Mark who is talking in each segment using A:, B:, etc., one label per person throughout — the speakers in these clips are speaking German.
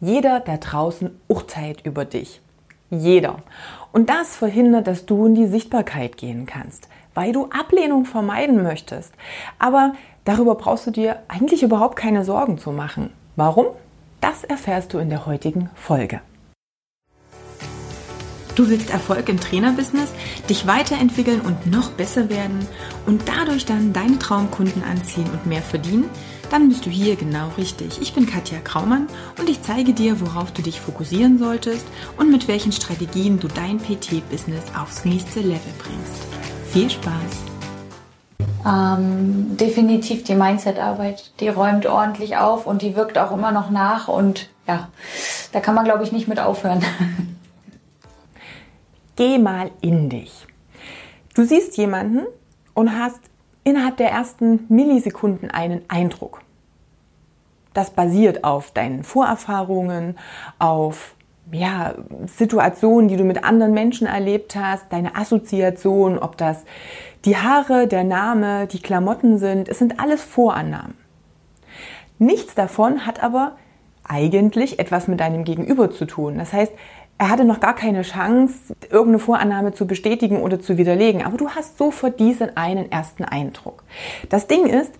A: Jeder da draußen urteilt über dich. Jeder. Und das verhindert, dass du in die Sichtbarkeit gehen kannst, weil du Ablehnung vermeiden möchtest. Aber darüber brauchst du dir eigentlich überhaupt keine Sorgen zu machen. Warum? Das erfährst du in der heutigen Folge. Du willst Erfolg im Trainerbusiness, dich weiterentwickeln und noch besser werden und dadurch dann deine Traumkunden anziehen und mehr verdienen? Dann bist du hier genau richtig. Ich bin Katja Kraumann und ich zeige dir, worauf du dich fokussieren solltest und mit welchen Strategien du dein PT-Business aufs nächste Level bringst. Viel Spaß!
B: Ähm, definitiv die Mindset-Arbeit. Die räumt ordentlich auf und die wirkt auch immer noch nach und ja, da kann man glaube ich nicht mit aufhören.
A: Geh mal in dich. Du siehst jemanden und hast innerhalb der ersten Millisekunden einen Eindruck. Das basiert auf deinen Vorerfahrungen, auf ja, Situationen, die du mit anderen Menschen erlebt hast, deine Assoziation, ob das die Haare, der Name, die Klamotten sind, es sind alles Vorannahmen. Nichts davon hat aber eigentlich etwas mit deinem Gegenüber zu tun. Das heißt, er hatte noch gar keine Chance, irgendeine Vorannahme zu bestätigen oder zu widerlegen. Aber du hast sofort diesen einen ersten Eindruck. Das Ding ist,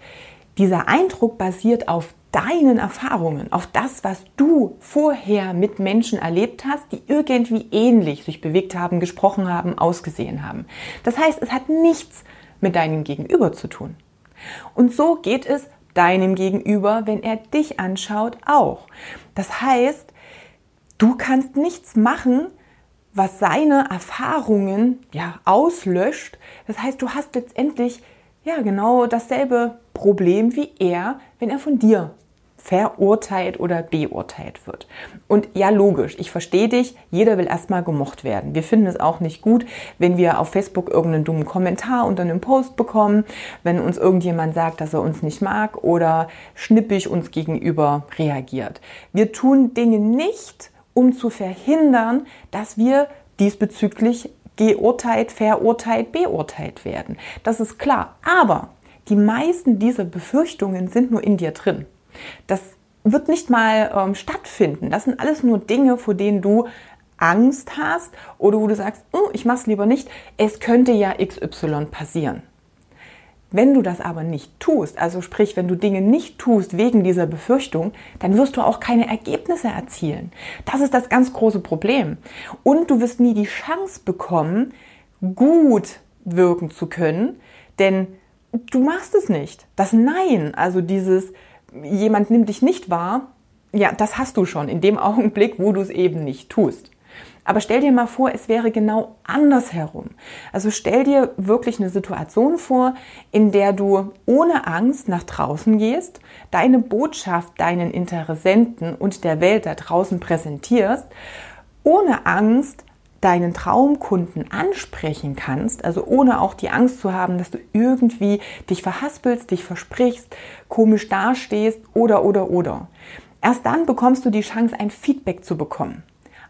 A: dieser Eindruck basiert auf deinen Erfahrungen, auf das, was du vorher mit Menschen erlebt hast, die irgendwie ähnlich sich bewegt haben, gesprochen haben, ausgesehen haben. Das heißt, es hat nichts mit deinem Gegenüber zu tun. Und so geht es deinem Gegenüber, wenn er dich anschaut, auch. Das heißt, Du kannst nichts machen, was seine Erfahrungen ja auslöscht. Das heißt, du hast letztendlich ja genau dasselbe Problem wie er, wenn er von dir verurteilt oder beurteilt wird. Und ja, logisch, ich verstehe dich, jeder will erstmal gemocht werden. Wir finden es auch nicht gut, wenn wir auf Facebook irgendeinen dummen Kommentar unter einem Post bekommen, wenn uns irgendjemand sagt, dass er uns nicht mag oder schnippig uns gegenüber reagiert. Wir tun Dinge nicht, um zu verhindern, dass wir diesbezüglich geurteilt, verurteilt, beurteilt werden. Das ist klar. Aber die meisten dieser Befürchtungen sind nur in dir drin. Das wird nicht mal ähm, stattfinden. Das sind alles nur Dinge, vor denen du Angst hast oder wo du sagst, oh, ich mach's lieber nicht. Es könnte ja XY passieren. Wenn du das aber nicht tust, also sprich, wenn du Dinge nicht tust wegen dieser Befürchtung, dann wirst du auch keine Ergebnisse erzielen. Das ist das ganz große Problem. Und du wirst nie die Chance bekommen, gut wirken zu können, denn du machst es nicht. Das Nein, also dieses jemand nimmt dich nicht wahr, ja, das hast du schon in dem Augenblick, wo du es eben nicht tust. Aber stell dir mal vor, es wäre genau andersherum. Also stell dir wirklich eine Situation vor, in der du ohne Angst nach draußen gehst, deine Botschaft deinen Interessenten und der Welt da draußen präsentierst, ohne Angst deinen Traumkunden ansprechen kannst, also ohne auch die Angst zu haben, dass du irgendwie dich verhaspelst, dich versprichst, komisch dastehst oder oder oder. Erst dann bekommst du die Chance, ein Feedback zu bekommen.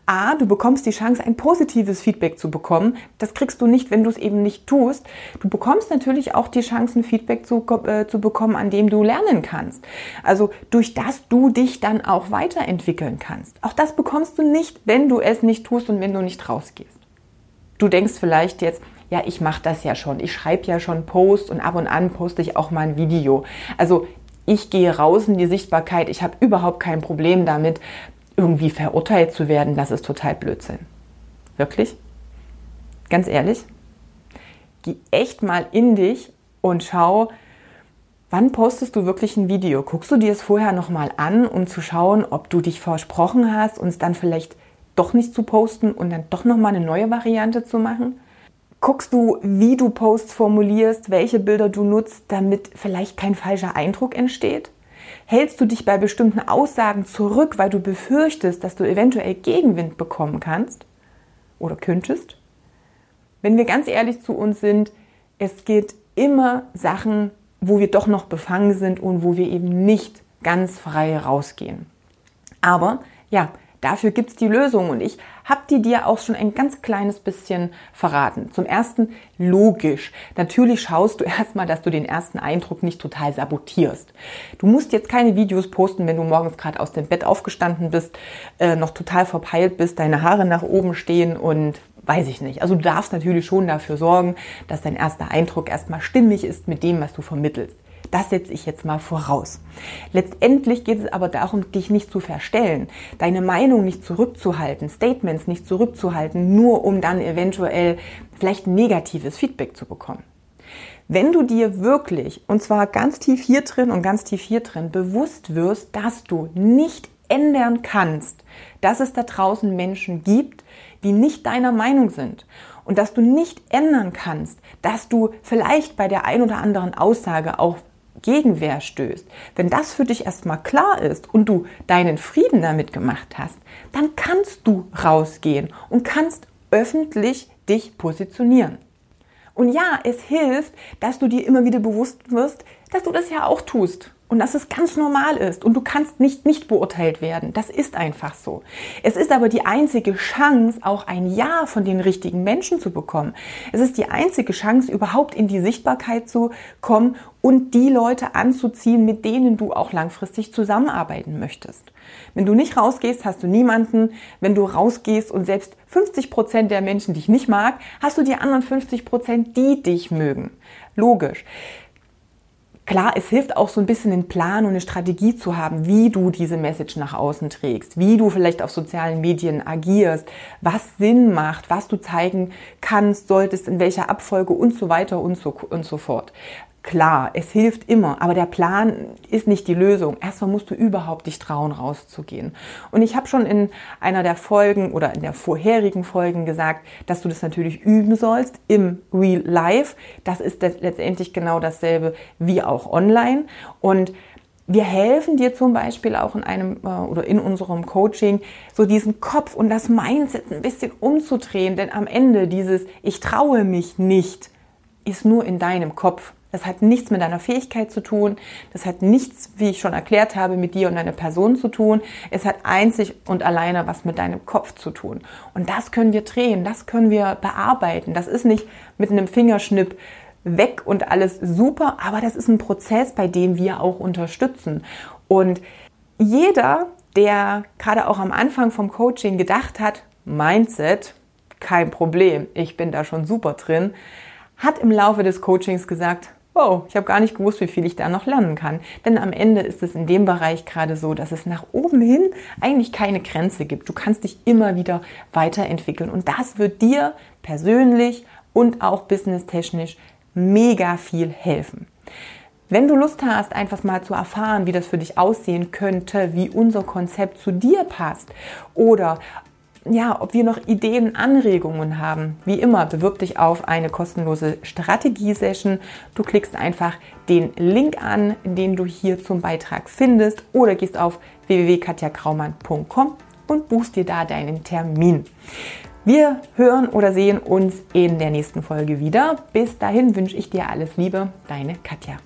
A: A, du bekommst die Chance, ein positives Feedback zu bekommen. Das kriegst du nicht, wenn du es eben nicht tust. Du bekommst natürlich auch die Chance, ein Feedback zu, äh, zu bekommen, an dem du lernen kannst. Also durch das du dich dann auch weiterentwickeln kannst. Auch das bekommst du nicht, wenn du es nicht tust und wenn du nicht rausgehst. Du denkst vielleicht jetzt, ja, ich mache das ja schon. Ich schreibe ja schon Post und ab und an poste ich auch mal ein Video. Also ich gehe raus in die Sichtbarkeit. Ich habe überhaupt kein Problem damit, irgendwie verurteilt zu werden, das ist total Blödsinn. Wirklich? Ganz ehrlich? Geh echt mal in dich und schau, wann postest du wirklich ein Video? Guckst du dir es vorher nochmal an, um zu schauen, ob du dich versprochen hast, uns dann vielleicht doch nicht zu posten und dann doch nochmal eine neue Variante zu machen? Guckst du, wie du Posts formulierst, welche Bilder du nutzt, damit vielleicht kein falscher Eindruck entsteht? Hältst du dich bei bestimmten Aussagen zurück, weil du befürchtest, dass du eventuell Gegenwind bekommen kannst oder könntest? Wenn wir ganz ehrlich zu uns sind, es geht immer Sachen, wo wir doch noch befangen sind und wo wir eben nicht ganz frei rausgehen. Aber ja, Dafür gibt es die Lösung und ich habe die dir auch schon ein ganz kleines bisschen verraten. Zum ersten, logisch. Natürlich schaust du erstmal, dass du den ersten Eindruck nicht total sabotierst. Du musst jetzt keine Videos posten, wenn du morgens gerade aus dem Bett aufgestanden bist, äh, noch total verpeilt bist, deine Haare nach oben stehen und weiß ich nicht. Also du darfst natürlich schon dafür sorgen, dass dein erster Eindruck erstmal stimmig ist mit dem, was du vermittelst. Das setze ich jetzt mal voraus. Letztendlich geht es aber darum, dich nicht zu verstellen, deine Meinung nicht zurückzuhalten, Statements nicht zurückzuhalten, nur um dann eventuell vielleicht negatives Feedback zu bekommen. Wenn du dir wirklich, und zwar ganz tief hier drin und ganz tief hier drin, bewusst wirst, dass du nicht ändern kannst, dass es da draußen Menschen gibt, die nicht deiner Meinung sind und dass du nicht ändern kannst, dass du vielleicht bei der ein oder anderen Aussage auch Gegenwehr stößt, wenn das für dich erstmal klar ist und du deinen Frieden damit gemacht hast, dann kannst du rausgehen und kannst öffentlich dich positionieren. Und ja, es hilft, dass du dir immer wieder bewusst wirst, dass du das ja auch tust und dass es ganz normal ist und du kannst nicht nicht beurteilt werden. Das ist einfach so. Es ist aber die einzige Chance, auch ein Ja von den richtigen Menschen zu bekommen. Es ist die einzige Chance, überhaupt in die Sichtbarkeit zu kommen und die Leute anzuziehen, mit denen du auch langfristig zusammenarbeiten möchtest. Wenn du nicht rausgehst, hast du niemanden. Wenn du rausgehst und selbst 50 Prozent der Menschen dich nicht mag, hast du die anderen 50 Prozent, die dich mögen. Logisch. Klar, es hilft auch so ein bisschen einen Plan und eine Strategie zu haben, wie du diese Message nach außen trägst, wie du vielleicht auf sozialen Medien agierst, was Sinn macht, was du zeigen kannst, solltest, in welcher Abfolge und so weiter und so, und so fort. Klar, es hilft immer, aber der Plan ist nicht die Lösung. Erstmal musst du überhaupt dich trauen, rauszugehen. Und ich habe schon in einer der Folgen oder in der vorherigen Folgen gesagt, dass du das natürlich üben sollst im Real Life. Das ist letztendlich genau dasselbe wie auch online. Und wir helfen dir zum Beispiel auch in einem äh, oder in unserem Coaching, so diesen Kopf und das Mindset ein bisschen umzudrehen, denn am Ende dieses Ich traue mich nicht ist nur in deinem Kopf. Das hat nichts mit deiner Fähigkeit zu tun. Das hat nichts, wie ich schon erklärt habe, mit dir und deiner Person zu tun. Es hat einzig und alleine was mit deinem Kopf zu tun. Und das können wir drehen, das können wir bearbeiten. Das ist nicht mit einem Fingerschnipp weg und alles super, aber das ist ein Prozess, bei dem wir auch unterstützen. Und jeder, der gerade auch am Anfang vom Coaching gedacht hat, Mindset, kein Problem, ich bin da schon super drin, hat im Laufe des Coachings gesagt, wow, ich habe gar nicht gewusst, wie viel ich da noch lernen kann. Denn am Ende ist es in dem Bereich gerade so, dass es nach oben hin eigentlich keine Grenze gibt. Du kannst dich immer wieder weiterentwickeln und das wird dir persönlich und auch businesstechnisch mega viel helfen. Wenn du Lust hast, einfach mal zu erfahren, wie das für dich aussehen könnte, wie unser Konzept zu dir passt oder ja, ob wir noch Ideen, Anregungen haben. Wie immer, bewirb dich auf eine kostenlose Strategie-Session. Du klickst einfach den Link an, den du hier zum Beitrag findest oder gehst auf www.katjakraumann.com und buchst dir da deinen Termin. Wir hören oder sehen uns in der nächsten Folge wieder. Bis dahin wünsche ich dir alles Liebe, deine Katja.